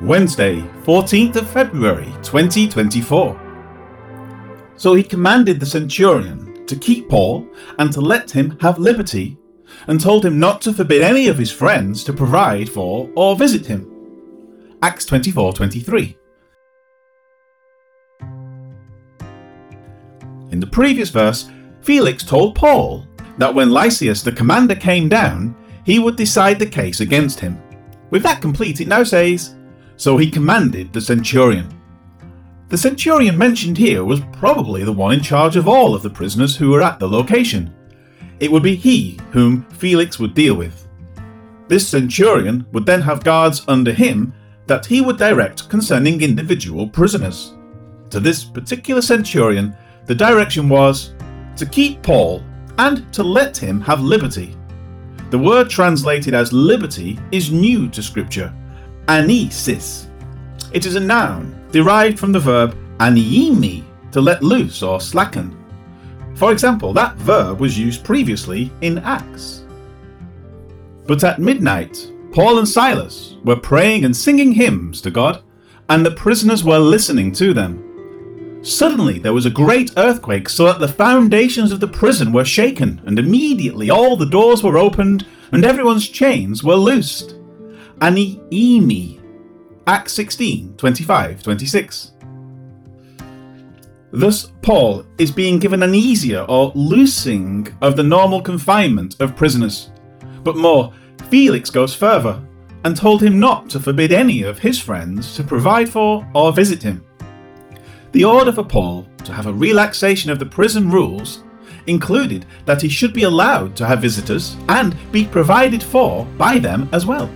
Wednesday, 14th of February 2024. So he commanded the centurion to keep Paul and to let him have liberty, and told him not to forbid any of his friends to provide for or visit him. Acts 24:23. In the previous verse, Felix told Paul that when Lysias the commander came down, he would decide the case against him. With that complete, it now says, so he commanded the centurion. The centurion mentioned here was probably the one in charge of all of the prisoners who were at the location. It would be he whom Felix would deal with. This centurion would then have guards under him that he would direct concerning individual prisoners. To this particular centurion, the direction was to keep Paul and to let him have liberty. The word translated as liberty is new to Scripture anesis. It is a noun derived from the verb aniemi, to let loose or slacken. For example, that verb was used previously in Acts. But at midnight, Paul and Silas were praying and singing hymns to God, and the prisoners were listening to them. Suddenly there was a great earthquake, so that the foundations of the prison were shaken, and immediately all the doors were opened, and everyone's chains were loosed. Aniemi. Acts 16 25 26. Thus, Paul is being given an easier or loosing of the normal confinement of prisoners. But more, Felix goes further and told him not to forbid any of his friends to provide for or visit him. The order for Paul to have a relaxation of the prison rules included that he should be allowed to have visitors and be provided for by them as well.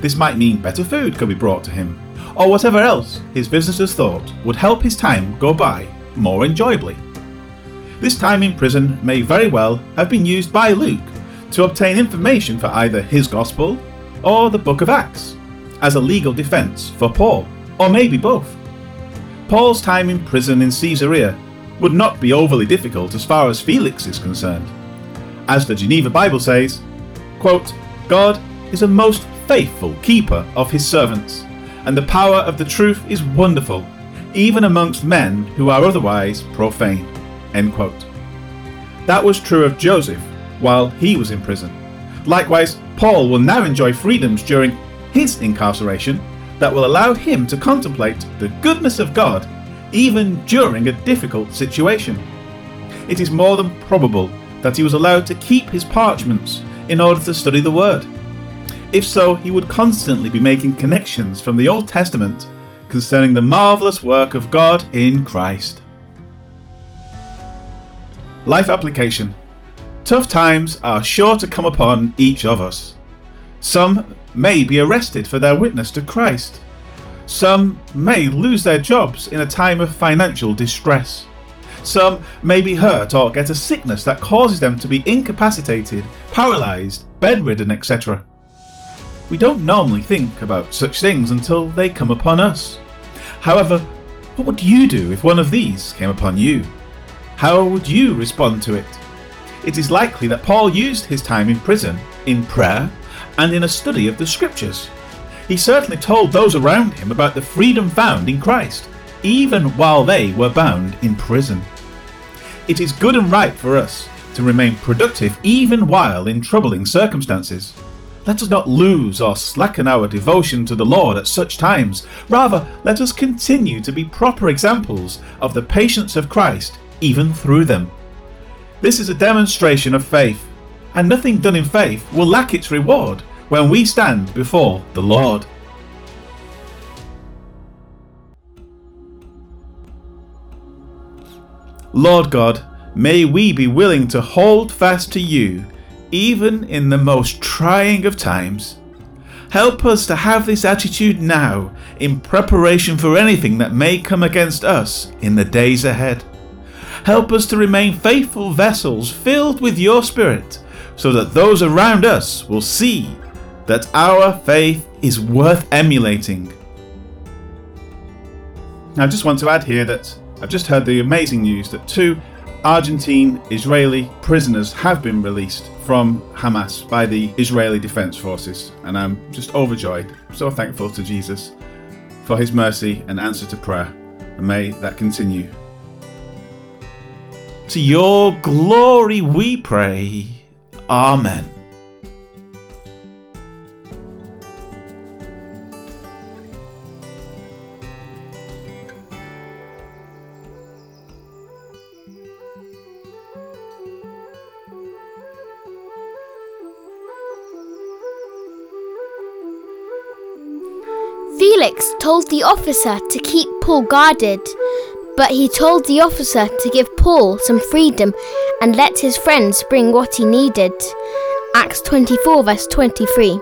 This might mean better food could be brought to him, or whatever else his visitors thought would help his time go by more enjoyably. This time in prison may very well have been used by Luke to obtain information for either his Gospel or the book of Acts, as a legal defence for Paul, or maybe both. Paul's time in prison in Caesarea would not be overly difficult as far as Felix is concerned. As the Geneva Bible says, quote, God is a most faithful keeper of his servants, and the power of the truth is wonderful, even amongst men who are otherwise profane. That was true of Joseph while he was in prison. Likewise, Paul will now enjoy freedoms during his incarceration that will allow him to contemplate the goodness of God even during a difficult situation. It is more than probable that he was allowed to keep his parchments in order to study the Word. If so, he would constantly be making connections from the Old Testament concerning the marvellous work of God in Christ. Life application Tough times are sure to come upon each of us. Some may be arrested for their witness to Christ. Some may lose their jobs in a time of financial distress. Some may be hurt or get a sickness that causes them to be incapacitated, paralysed, bedridden, etc. We don't normally think about such things until they come upon us. However, what would you do if one of these came upon you? How would you respond to it? It is likely that Paul used his time in prison in prayer and in a study of the scriptures. He certainly told those around him about the freedom found in Christ, even while they were bound in prison. It is good and right for us to remain productive even while in troubling circumstances. Let us not lose or slacken our devotion to the Lord at such times. Rather, let us continue to be proper examples of the patience of Christ even through them. This is a demonstration of faith, and nothing done in faith will lack its reward when we stand before the Lord. Lord God, may we be willing to hold fast to you even in the most trying of times. Help us to have this attitude now in preparation for anything that may come against us in the days ahead. Help us to remain faithful vessels filled with your Spirit so that those around us will see that our faith is worth emulating. I just want to add here that I've just heard the amazing news that two Argentine Israeli prisoners have been released from Hamas by the Israeli Defense Forces, and I'm just overjoyed, so thankful to Jesus. for his mercy and answer to prayer, and may that continue. To your glory we pray. Amen. Felix told the officer to keep Paul guarded, but he told the officer to give Paul some freedom and let his friends bring what he needed. Acts 24, verse 23.